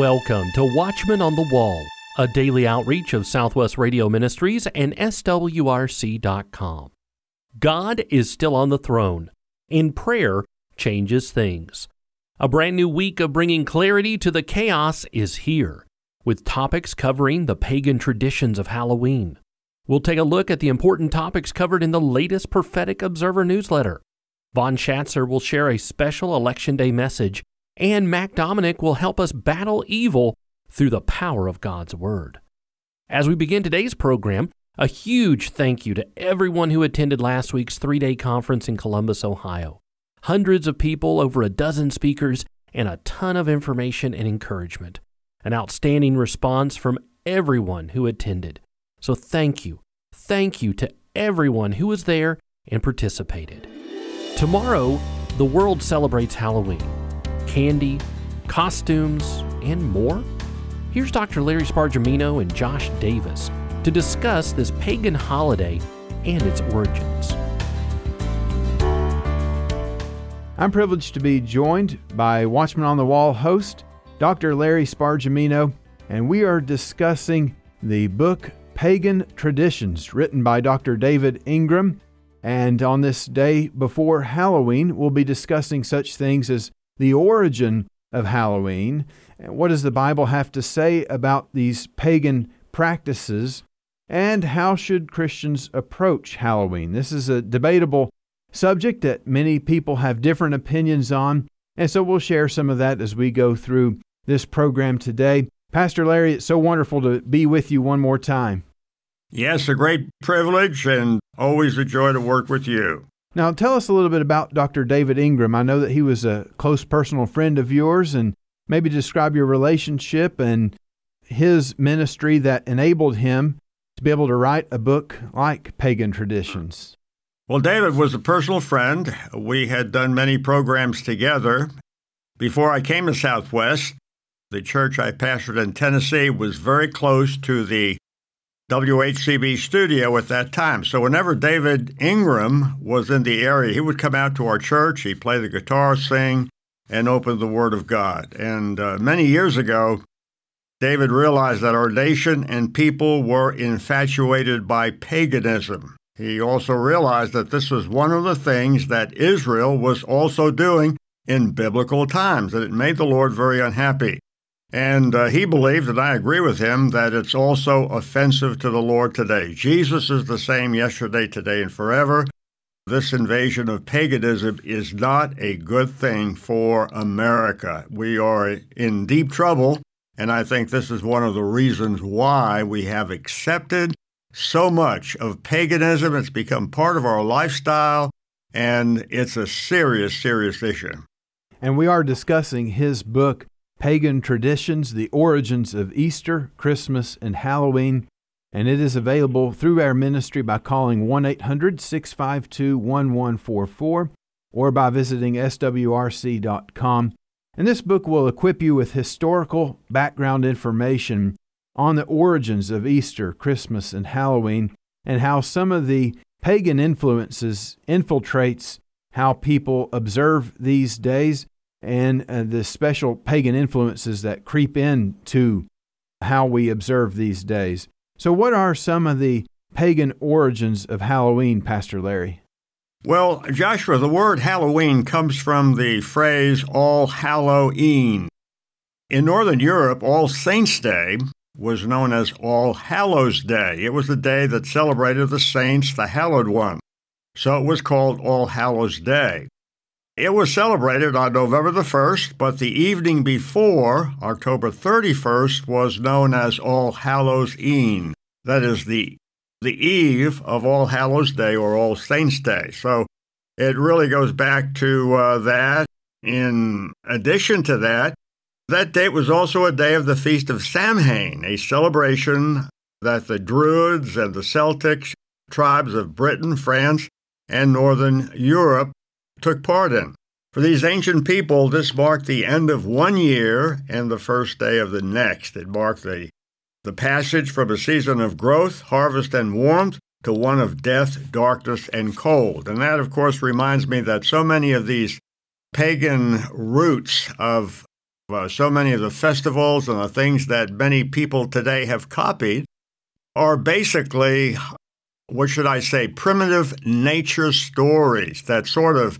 Welcome to Watchman on the Wall, a daily outreach of Southwest Radio Ministries and SWRC.com. God is still on the throne, and prayer changes things. A brand new week of bringing clarity to the chaos is here, with topics covering the pagan traditions of Halloween. We'll take a look at the important topics covered in the latest Prophetic Observer newsletter. Vaughn Shatzer will share a special Election Day message and Mac Dominick will help us battle evil through the power of God's Word. As we begin today's program, a huge thank you to everyone who attended last week's three day conference in Columbus, Ohio. Hundreds of people, over a dozen speakers, and a ton of information and encouragement. An outstanding response from everyone who attended. So thank you. Thank you to everyone who was there and participated. Tomorrow, the world celebrates Halloween candy, costumes, and more? Here's Dr. Larry Spargimino and Josh Davis to discuss this pagan holiday and its origins. I'm privileged to be joined by Watchman on the Wall host, Dr. Larry Spargimino, and we are discussing the book Pagan Traditions, written by Dr. David Ingraham. And on this day before Halloween, we'll be discussing such things as the origin of Halloween. What does the Bible have to say about these pagan practices? And how should Christians approach Halloween? This is a debatable subject that many people have different opinions on. And so we'll share some of that as we go through this program today. Pastor Larry, it's so wonderful to be with you one more time. Yes, a great privilege and always a joy to work with you. Now, tell us a little bit about Dr. David Ingraham. I know that he was a close personal friend of yours, and maybe describe your relationship and his ministry that enabled him to be able to write a book like Pagan Traditions. Well, David was a personal friend. We had done many programs together. Before I came to Southwest, the church I pastored in Tennessee was very close to the WHCB studio at that time. So whenever David Ingraham was in the area, he would come out to our church, he'd play the guitar, sing, and open the Word of God. And uh, many years ago, David realized that our nation and people were infatuated by paganism. He also realized that this was one of the things that Israel was also doing in biblical times, and it made the Lord very unhappy. And uh, he believed, and I agree with him, that it's also offensive to the Lord today. Jesus is the same yesterday, today, and forever. This invasion of paganism is not a good thing for America. We are in deep trouble, and I think this is one of the reasons why we have accepted so much of paganism. It's become part of our lifestyle, and it's a serious, serious issue. And we are discussing his book, pagan traditions, the origins of Easter, Christmas, and Halloween. And it is available through our ministry by calling 1 800 652 1144 or by visiting swrc.com. And this book will equip you with historical background information on the origins of Easter, Christmas, and Halloween, and how some of the pagan influences infiltrates how people observe these days and uh, the special pagan influences that creep into how we observe these days. So, what are some of the pagan origins of Halloween, Pastor Larry? Well, Joshua, the word Halloween comes from the phrase All Halloween. In Northern Europe, All Saints' Day was known as All Hallows Day. It was the day that celebrated the saints, the hallowed one. So it was called All Hallows Day. It was celebrated on November the 1st, but the evening before, October 31st, was known as All Hallows E'en. That is the the eve of All Hallows Day or All Saints Day. So it really goes back to uh, that. In addition to that, that date was also a day of the Feast of Samhain, a celebration that the Druids and the Celtic tribes of Britain, France, and Northern Europe took part in. For these ancient people, this marked the end of one year and the first day of the next. It marked the, the passage from a season of growth, harvest, and warmth to one of death, darkness, and cold. And that, of course, reminds me that so many of these pagan roots of Uh, so many of the festivals and the things that many people today have copied are basically, what should I say, primitive nature stories that sort of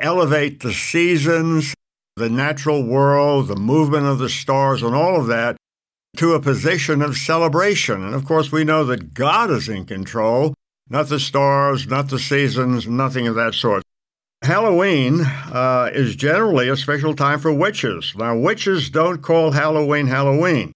elevate the seasons, the natural world, the movement of the stars, and all of that to a position of celebration. And of course, we know that God is in control, not the stars, not the seasons, nothing of that sort. Halloween uh, is generally a special time for witches. Now, witches don't call Halloween Halloween.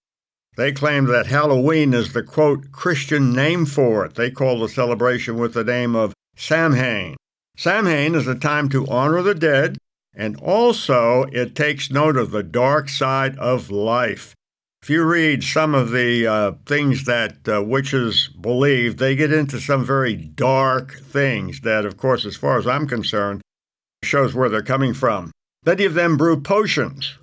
They claim that Halloween is the quote Christian name for it. They call the celebration with the name of Samhain. Samhain is a time to honor the dead, and also it takes note of the dark side of life. If you read some of the uh, things that uh, witches believe, they get into some very dark things that, of course, as far as I'm concerned, shows where they're coming from. Many of them brew potions.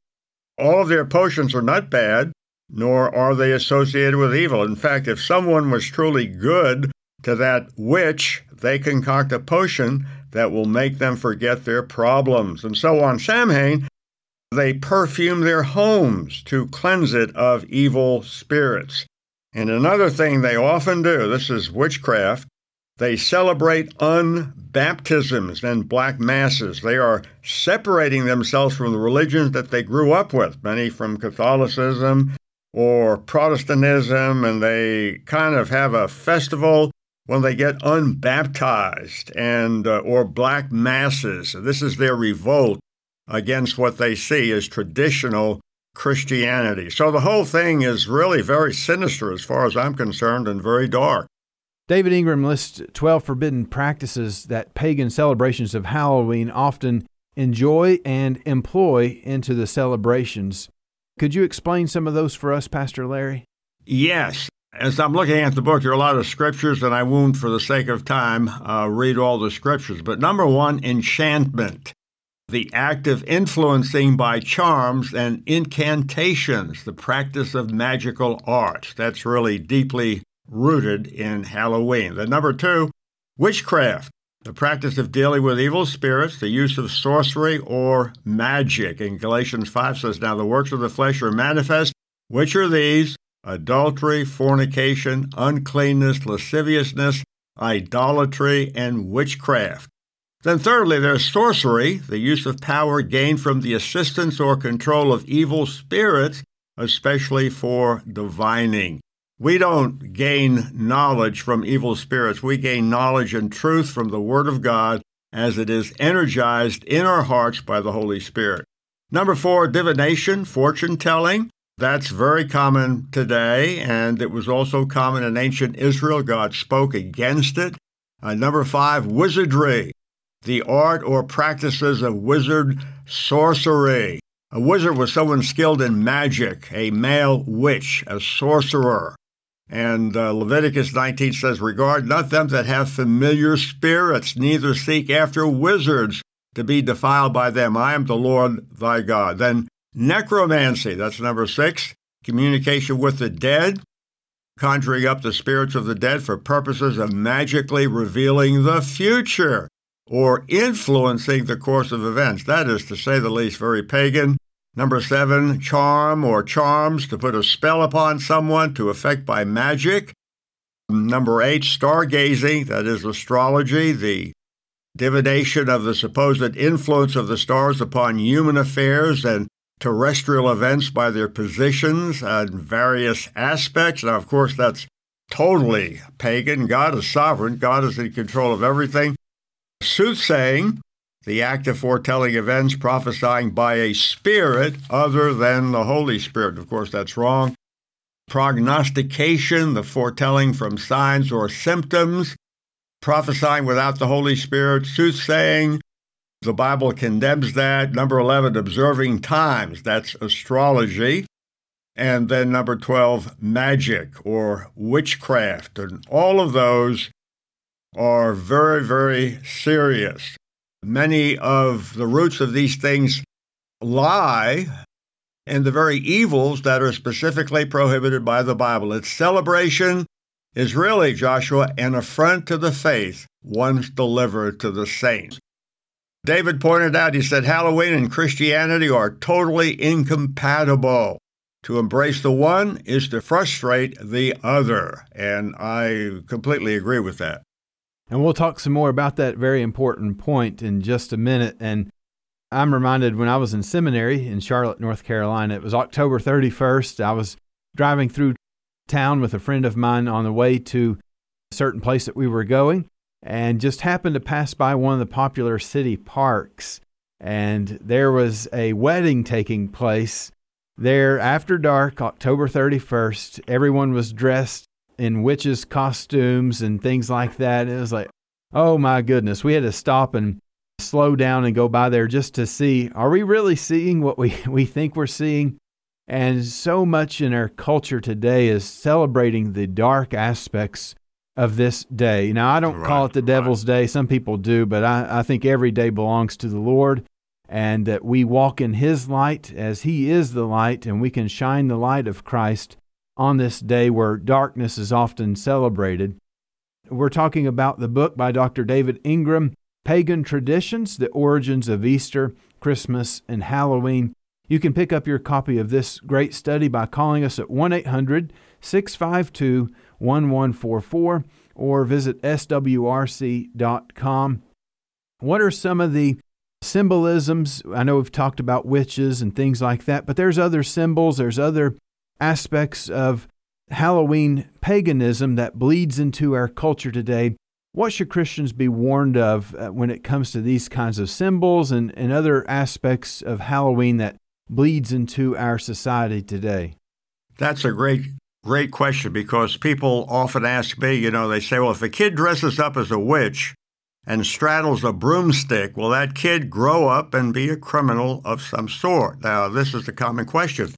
All of their potions are not bad, nor are they associated with evil. In fact, if someone was truly good to that witch, they concoct a potion that will make them forget their problems. And so on Samhain, they perfume their homes to cleanse it of evil spirits. And another thing they often do, this is witchcraft, they celebrate unbaptisms and black masses. They are separating themselves from the religions that they grew up with, many from Catholicism or Protestantism, and they kind of have a festival when they get unbaptized and uh, or black masses. This is their revolt against what they see as traditional Christianity. So the whole thing is really very sinister as far as I'm concerned and very dark. David Ingraham lists 12 forbidden practices that pagan celebrations of Halloween often enjoy and employ into the celebrations. Could you explain some of those for us, Pastor Larry? Yes. As I'm looking at the book, there are a lot of scriptures, and I won't, for the sake of time, uh, read all the scriptures. But number one, enchantment the act of influencing by charms and incantations, the practice of magical arts. That's really deeply rooted in Halloween. The number two, witchcraft, the practice of dealing with evil spirits, the use of sorcery or magic. In Galatians 5 says, Now the works of the flesh are manifest, which are these adultery, fornication, uncleanness, lasciviousness, idolatry, and witchcraft. Then, thirdly, there's sorcery, the use of power gained from the assistance or control of evil spirits, especially for divining. We don't gain knowledge from evil spirits. We gain knowledge and truth from the Word of God as it is energized in our hearts by the Holy Spirit. Number four, divination, fortune telling. That's very common today, and it was also common in ancient Israel. God spoke against it. Uh, number five, wizardry the art or practices of wizard sorcery. A wizard was someone skilled in magic, a male witch, a sorcerer. And uh, Leviticus 19 says, Regard not them that have familiar spirits, neither seek after wizards to be defiled by them. I am the Lord thy God. Then necromancy, that's number six, communication with the dead, conjuring up the spirits of the dead for purposes of magically revealing the future or influencing the course of events. That is, to say the least, very pagan. Number seven, charm or charms, to put a spell upon someone to effect by magic. Number eight, stargazing, that is astrology, the divination of the supposed influence of the stars upon human affairs and terrestrial events by their positions and various aspects. Now, of course, that's totally pagan. God is sovereign, God is in control of everything. Soothsaying, the act of foretelling events, prophesying by a spirit other than the Holy Spirit. Of course, that's wrong. Prognostication, the foretelling from signs or symptoms, prophesying without the Holy Spirit, soothsaying, the Bible condemns that. Number 11, observing times, that's astrology. And then number 12, magic or witchcraft. And all of those are very, very serious. Many of the roots of these things lie in the very evils that are specifically prohibited by the Bible. Its celebration is really, Joshua, an affront to the faith once delivered to the saints. David pointed out, he said, Halloween and Christianity are totally incompatible. To embrace the one is to frustrate the other. And I completely agree with that. And we'll talk some more about that very important point in just a minute. And I'm reminded when I was in seminary in Charlotte, North Carolina, it was October 31st. I was driving through town with a friend of mine on the way to a certain place that we were going and just happened to pass by one of the popular city parks. And there was a wedding taking place there after dark, October 31st. Everyone was dressed in witches' costumes and things like that. It was like, oh my goodness, we had to stop and slow down and go by there just to see are we really seeing what we, we think we're seeing? And so much in our culture today is celebrating the dark aspects of this day. Now, I don't right, call it the devil's right. day. Some people do, but I, I think every day belongs to the Lord and that we walk in his light as he is the light and we can shine the light of Christ on this day where darkness is often celebrated. We're talking about the book by Dr. David Ingraham, Pagan Traditions, The Origins of Easter, Christmas, and Halloween. You can pick up your copy of this great study by calling us at 1 800 652 1144 or visit swrc.com. What are some of the symbolisms? I know we've talked about witches and things like that, but there's other symbols, there's other aspects of Halloween paganism that bleeds into our culture today. What should Christians be warned of uh, when it comes to these kinds of symbols and, and other aspects of Halloween that bleeds into our society today? That's a great Great question because people often ask me, you know, they say, well, if a kid dresses up as a witch and straddles a broomstick, will that kid grow up and be a criminal of some sort? Now, this is the common question.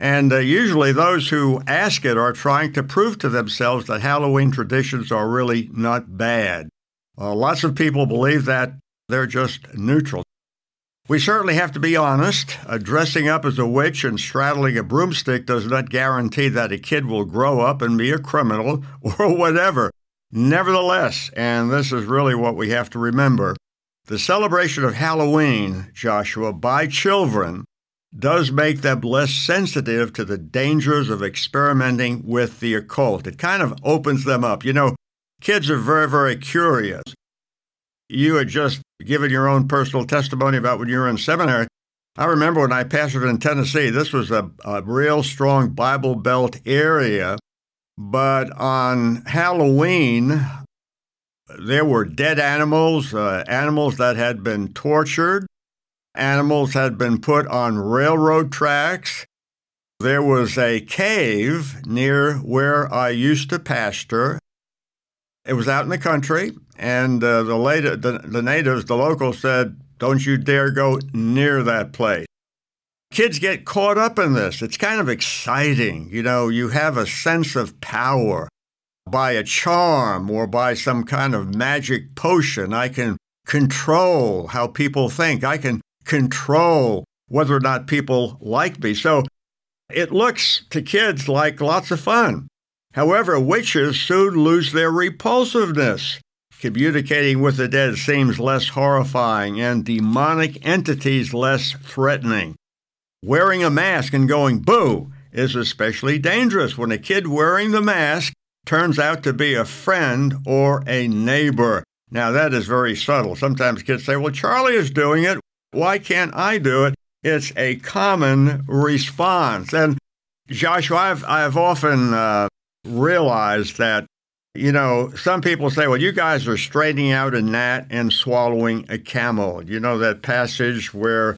And uh, usually those who ask it are trying to prove to themselves that Halloween traditions are really not bad. Uh, lots of people believe that they're just neutral. We certainly have to be honest. Uh, dressing up as a witch and straddling a broomstick does not guarantee that a kid will grow up and be a criminal or whatever. Nevertheless, and this is really what we have to remember, the celebration of Halloween, Joshua, by children does make them less sensitive to the dangers of experimenting with the occult. It kind of opens them up. You know, kids are very, very curious. You had just given your own personal testimony about when you were in seminary. I remember when I pastored in Tennessee, this was a, a real strong Bible Belt area. But on Halloween, there were dead animals, uh, animals that had been tortured, animals had been put on railroad tracks. There was a cave near where I used to pastor. It was out in the country, and uh, the, late, the, the natives, the locals said, don't you dare go near that place. Kids get caught up in this. It's kind of exciting. You know, you have a sense of power by a charm or by some kind of magic potion. I can control how people think. I can control whether or not people like me. So it looks to kids like lots of fun. However, witches soon lose their repulsiveness. Communicating with the dead seems less horrifying and demonic entities less threatening. Wearing a mask and going boo is especially dangerous when a kid wearing the mask turns out to be a friend or a neighbor. Now, that is very subtle. Sometimes kids say, Well, Charlie is doing it. Why can't I do it? It's a common response. And Joshua, I've, I've often uh, realized that you know, some people say, well, you guys are straightening out a gnat and swallowing a camel. You know that passage where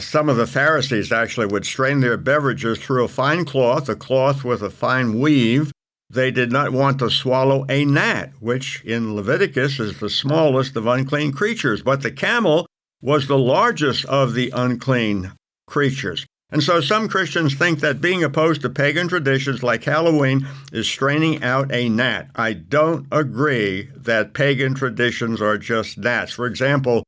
some of the Pharisees actually would strain their beverages through a fine cloth, a cloth with a fine weave. They did not want to swallow a gnat, which in Leviticus is the smallest of unclean creatures, but the camel was the largest of the unclean creatures. And so some Christians think that being opposed to pagan traditions like Halloween is straining out a gnat. I don't agree that pagan traditions are just gnats. For example,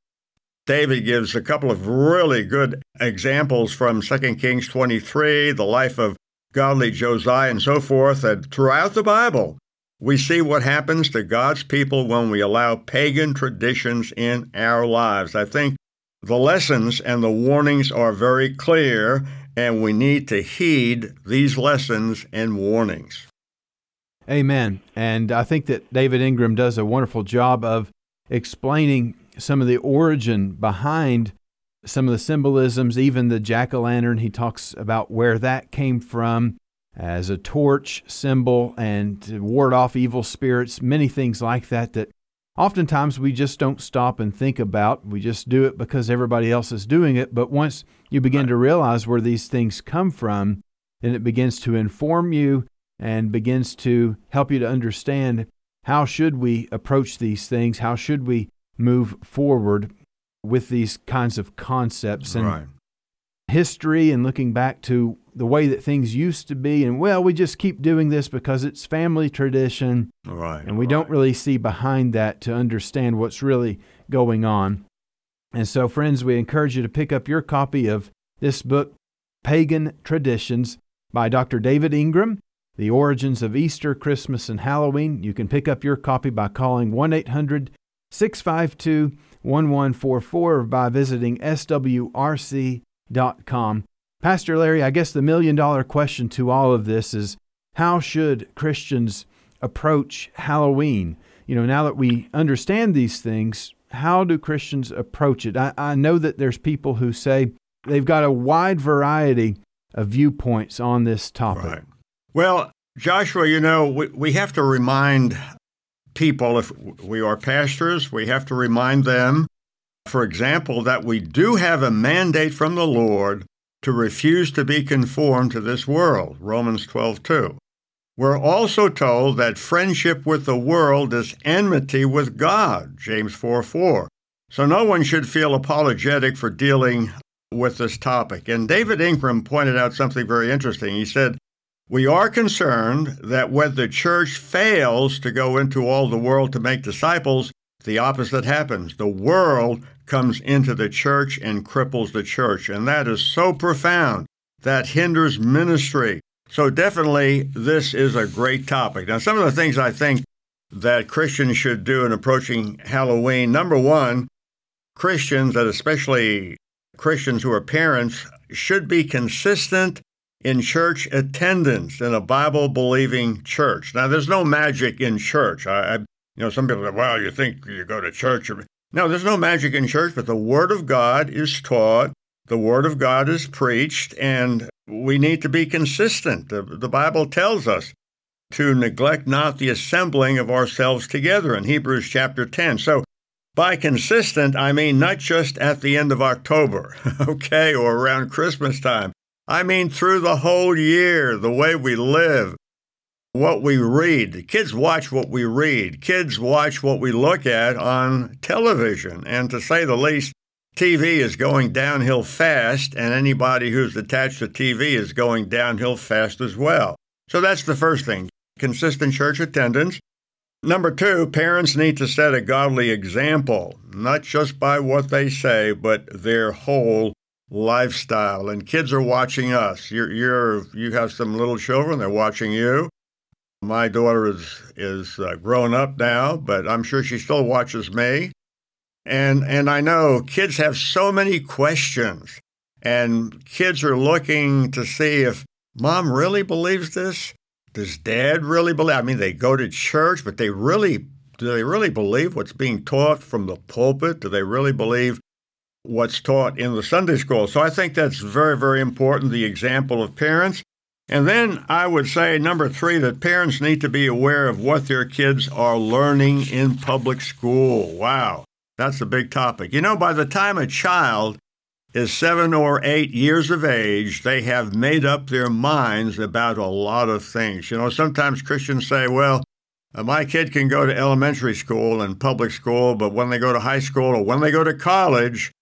David gives a couple of really good examples from 2 Kings 23, the life of godly Josiah, and so forth. And throughout the Bible, we see what happens to God's people when we allow pagan traditions in our lives. I think the lessons and the warnings are very clear, and we need to heed these lessons and warnings. Amen. And I think that David Ingraham does a wonderful job of explaining some of the origin behind some of the symbolisms, even the jack o' lantern. He talks about where that came from as a torch symbol and to ward off evil spirits, many things like that that oftentimes we just don't stop and think about. We just do it because everybody else is doing it. But once you begin right. to realize where these things come from, then it begins to inform you and begins to help you to understand how should we approach these things? How should we move forward with these kinds of concepts and right. History and looking back to the way that things used to be. And well we just keep doing this because it's family tradition. Right and we right. don't really see behind that to understand what's really going on. And so friends we encourage you to pick up your copy of this book pagan traditions by dr david ingraham the origins of easter christmas and halloween. You can pick up your copy by calling 1-800-652 1144 by visiting swrc.com. Pastor Larry, I guess the million dollar question to all of this is how should Christians approach Halloween? You know, now that we understand these things, how do Christians approach it? I, I know that there's people who say they've got a wide variety of viewpoints on this topic. Right. Well, Joshua, you know, we, we have to remind people, if we are pastors, we have to remind them, for example, that we do have a mandate from the Lord to refuse to be conformed to this world, Romans 12:2. We're also told that friendship with the world is enmity with God, James 4:4. So no one should feel apologetic for dealing with this topic. And David Ingraham pointed out something very interesting. He said, we are concerned that when the church fails to go into all the world to make disciples, the opposite happens. The world comes into the church and cripples the church. And that is so profound. That hinders ministry. So, definitely, this is a great topic. Now, some of the things I think that Christians should do in approaching Halloween number one, Christians, and especially Christians who are parents, should be consistent in church attendance in a Bible believing church. Now, there's no magic in church. I, I, you know, some people say, well, you think you go to church. No, there's no magic in church, but the Word of God is taught, the Word of God is preached, and we need to be consistent. The, the Bible tells us to neglect not the assembling of ourselves together in Hebrews chapter 10. So, by consistent, I mean not just at the end of October, okay, or around Christmas time. I mean, through the whole year, the way we live, what we read. Kids watch what we read. Kids watch what we look at on television. And to say the least, TV is going downhill fast, and anybody who's attached to TV is going downhill fast as well. So that's the first thing consistent church attendance. Number two, parents need to set a godly example, not just by what they say, but their whole lifestyle. And kids are watching us. You're, you're you have some little children; they're watching you. My daughter is is uh, grown up now, but I'm sure she still watches me. And and I know kids have so many questions, and kids are looking to see if mom really believes this. Does dad really believe? I mean, they go to church, but they really do they really believe what's being taught from the pulpit? Do they really believe what's taught in the Sunday school. So I think that's very, very important, the example of parents. And then I would say, number three, that parents need to be aware of what their kids are learning in public school. Wow, that's a big topic. You know, by the time a child is seven or eight years of age, they have made up their minds about a lot of things. You know, sometimes Christians say, well, uh, my kid can go to elementary school and public school, but when they go to high school or when they go to college,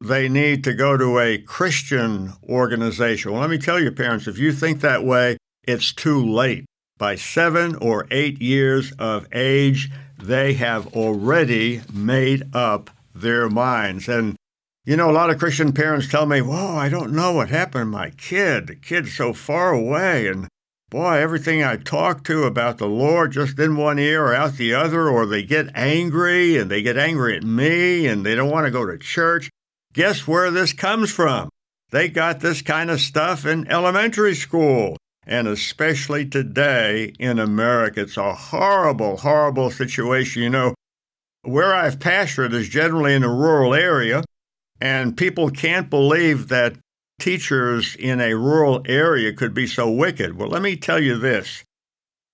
they need to go to a Christian organization. Well, let me tell you, parents, if you think that way, it's too late. By seven or eight years of age, they have already made up their minds. And, you know, a lot of Christian parents tell me, Whoa, I don't know what happened to my kid. The kid's so far away. And boy, everything I talk to about the Lord just in one ear or out the other, or they get angry and they get angry at me and they don't want to go to church. Guess where this comes from? They got this kind of stuff in elementary school. And especially today in America, it's a horrible, horrible situation. You know, where I've pastored is generally in a rural area, and people can't believe that teachers in a rural area could be so wicked. Well, let me tell you this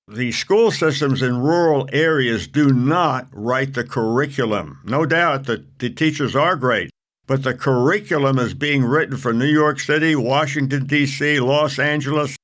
the school systems in rural areas do not write the curriculum. No doubt that the teachers are great, but the curriculum is being written for New York City, Washington, D.C., Los Angeles,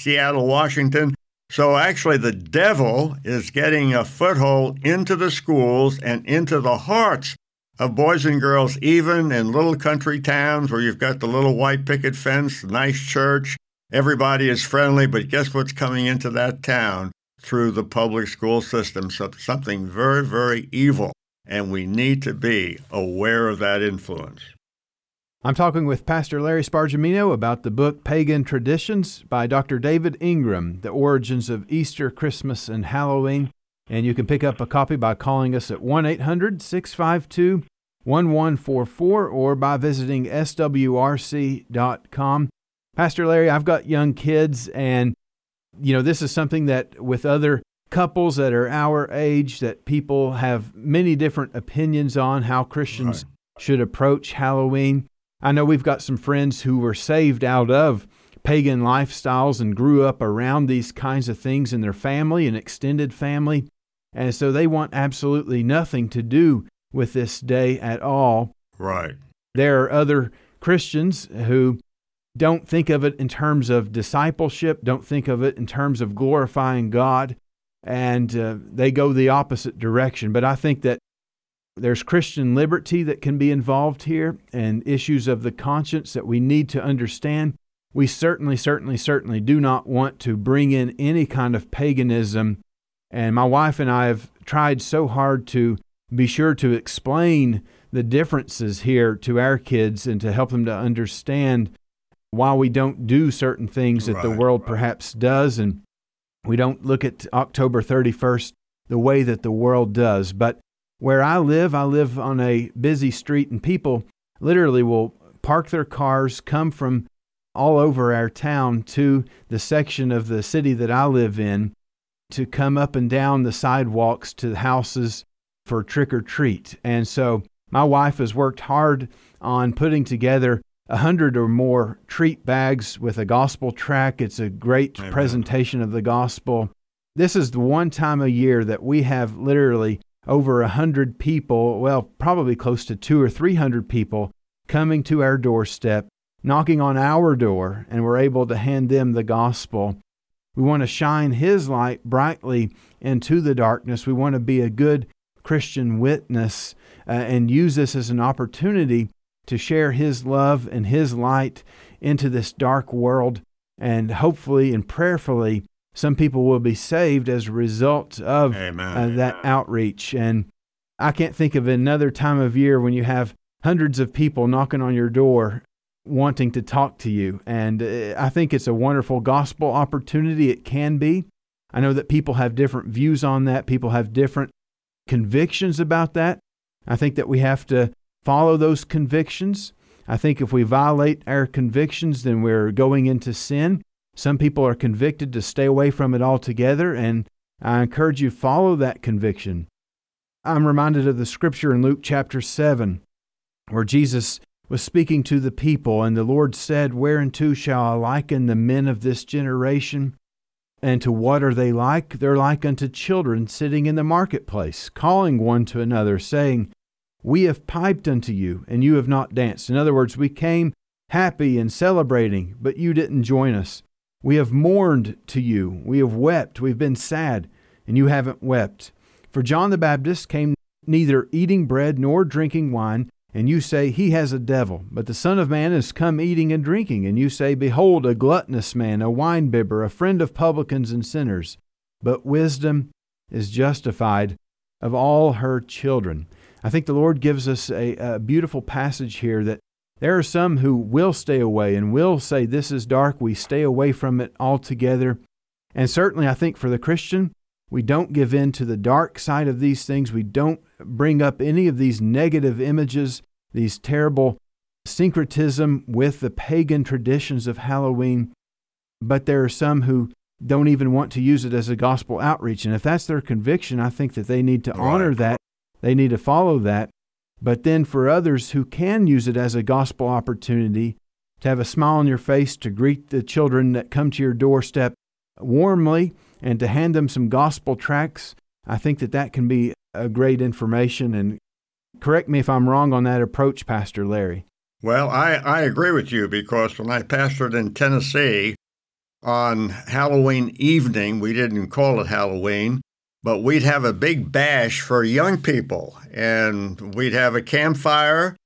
Seattle, Washington. So actually, the devil is getting a foothold into the schools and into the hearts of boys and girls, even in little country towns where you've got the little white picket fence, nice church, everybody is friendly, but guess what's coming into that town through the public school system? So something very, very evil, and we need to be aware of that influence. I'm talking with Pastor Larry Spargimino about the book Pagan Traditions by Dr. David Ingraham, The Origins of Easter, Christmas, and Halloween. And you can pick up a copy by calling us at 1 800 652 1144 or by visiting swrc.com. Pastor Larry, I've got young kids, and you know, this is something that with other couples that are our age, that people have many different opinions on how Christians right. should approach Halloween. I know we've got some friends who were saved out of pagan lifestyles and grew up around these kinds of things in their family and extended family. And so they want absolutely nothing to do with this day at all. Right. There are other Christians who don't think of it in terms of discipleship, don't think of it in terms of glorifying God, and uh, they go the opposite direction. But I think that there's Christian liberty that can be involved here and issues of the conscience that we need to understand. We certainly, certainly, certainly do not want to bring in any kind of paganism. And my wife and I have tried so hard to be sure to explain the differences here to our kids and to help them to understand why we don't do certain things that right, the world right. perhaps does. And we don't look at October 31st the way that the world does. But where I live, I live on a busy street, and people literally will park their cars, come from all over our town to the section of the city that I live in to come up and down the sidewalks to the houses for trick or treat. And so my wife has worked hard on putting together a hundred or more treat bags with a gospel track. It's a great Amen. presentation of the gospel. This is the one time a year that we have literally over a hundred people, well, probably close to two or three hundred people coming to our doorstep, knocking on our door, and we're able to hand them the gospel. We want to shine His light brightly into the darkness. We want to be a good Christian witness uh, and use this as an opportunity to share His love and His light into this dark world. And hopefully and prayerfully, some people will be saved as a result of uh, that outreach. And I can't think of another time of year when you have hundreds of people knocking on your door wanting to talk to you. And uh, I think it's a wonderful gospel opportunity. It can be. I know that people have different views on that, people have different convictions about that. I think that we have to follow those convictions. I think if we violate our convictions, then we're going into sin. Some people are convicted to stay away from it altogether, and I encourage you follow that conviction. I'm reminded of the scripture in Luke chapter 7, where Jesus was speaking to the people, and the Lord said, Whereunto shall I liken the men of this generation? And to what are they like? They're like unto children sitting in the marketplace, calling one to another, saying, We have piped unto you, and you have not danced. In other words, we came happy and celebrating, but you didn't join us. We have mourned to you, we have wept, we've been sad, and you haven't wept. For John the Baptist came neither eating bread nor drinking wine, and you say, He has a devil. But the Son of Man is come eating and drinking, and you say, Behold, a gluttonous man, a winebibber, a friend of publicans and sinners. But wisdom is justified of all her children. I think the Lord gives us a, a beautiful passage here that there are some who will stay away and will say, This is dark. We stay away from it altogether. And certainly, I think for the Christian, we don't give in to the dark side of these things. We don't bring up any of these negative images, these terrible syncretism with the pagan traditions of Halloween. But there are some who don't even want to use it as a gospel outreach. And if that's their conviction, I think that they need to honor that. They need to follow that. But then for others who can use it as a gospel opportunity to have a smile on your face, to greet the children that come to your doorstep warmly, and to hand them some gospel tracts, I think that that can be a great information. And correct me if I'm wrong on that approach, Pastor Larry. Well, I, I agree with you because when I pastored in Tennessee on Halloween evening, we didn't call it Halloween, but we'd have a big bash for young people, and we'd have a campfire,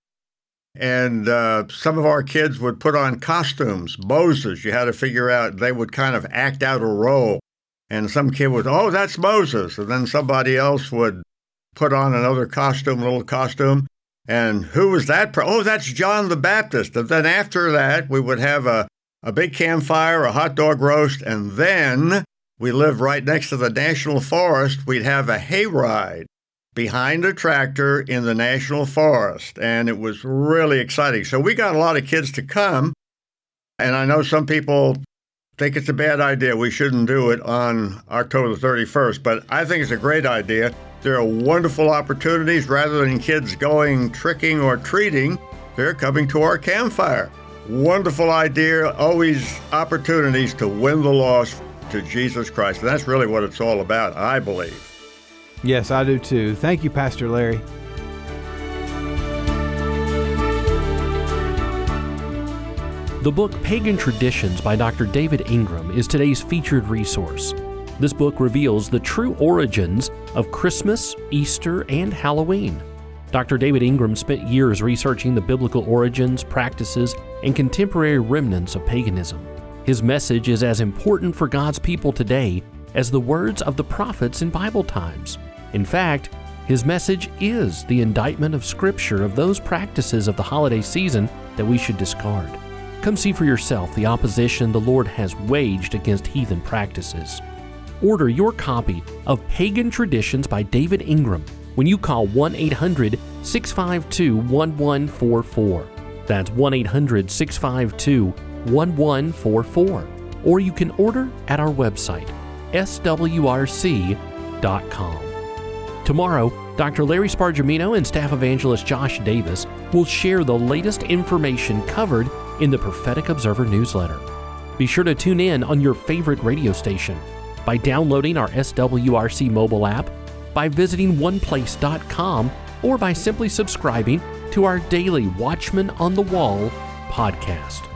and uh, some of our kids would put on costumes, Moses. You had to figure out, they would kind of act out a role. And some kid would, oh, that's Moses. And then somebody else would put on another costume, little costume. And who was that? Oh, that's John the Baptist. And then after that, we would have a, a big campfire, a hot dog roast, and then we lived right next to the national forest. We'd have a hayride behind a tractor in the national forest, and it was really exciting. So we got a lot of kids to come, and I know some people think it's a bad idea. We shouldn't do it on October 31st, but I think it's a great idea. There are wonderful opportunities rather than kids going tricking or treating, they're coming to our campfire. Wonderful idea, always opportunities to win the lost to Jesus Christ. And that's really what it's all about, I believe. Yes, I do too. Thank you, Pastor Larry. The book Pagan Traditions by Dr. David Ingraham is today's featured resource. This book reveals the true origins of Christmas, Easter, and Halloween. Dr. David Ingraham spent years researching the biblical origins, practices, and contemporary remnants of paganism. His message is as important for God's people today as the words of the prophets in Bible times. In fact, his message is the indictment of Scripture of those practices of the holiday season that we should discard. Come see for yourself the opposition the Lord has waged against heathen practices. Order your copy of Pagan Traditions by David Ingraham when you call 1 800 652 1144. That's 1 800 652 1144, or you can order at our website, swrc.com. Tomorrow, Dr. Larry Spargimino and staff evangelist Josh Davis will share the latest information covered in the Prophetic Observer newsletter. Be sure to tune in on your favorite radio station by downloading our SWRC mobile app, by visiting oneplace.com, or by simply subscribing to our daily Watchman on the Wall podcast.